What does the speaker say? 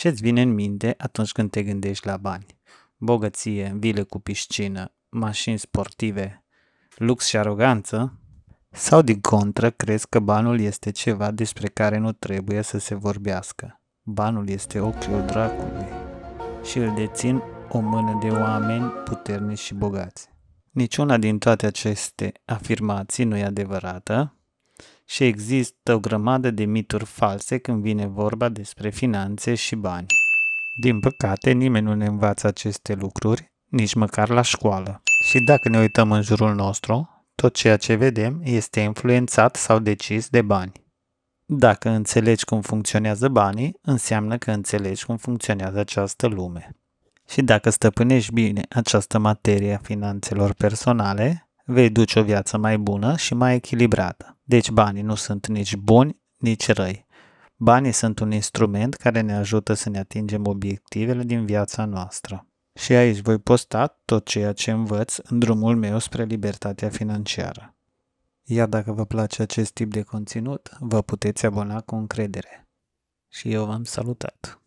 Ce-ți vine în minte atunci când te gândești la bani? Bogăție, vile cu piscină, mașini sportive, lux și aroganță? Sau din contră crezi că banul este ceva despre care nu trebuie să se vorbească? Banul este ochiul dracului și îl dețin o mână de oameni puternici și bogați. Niciuna din toate aceste afirmații nu e adevărată și există o grămadă de mituri false când vine vorba despre finanțe și bani. Din păcate, nimeni nu ne învață aceste lucruri, nici măcar la școală. Și dacă ne uităm în jurul nostru, tot ceea ce vedem este influențat sau decis de bani. Dacă înțelegi cum funcționează banii, înseamnă că înțelegi cum funcționează această lume. Și dacă stăpânești bine această materie a finanțelor personale, vei duce o viață mai bună și mai echilibrată. Deci banii nu sunt nici buni, nici răi. Banii sunt un instrument care ne ajută să ne atingem obiectivele din viața noastră. Și aici voi posta tot ceea ce învăț în drumul meu spre libertatea financiară. Iar dacă vă place acest tip de conținut, vă puteți abona cu încredere. Și eu v-am salutat!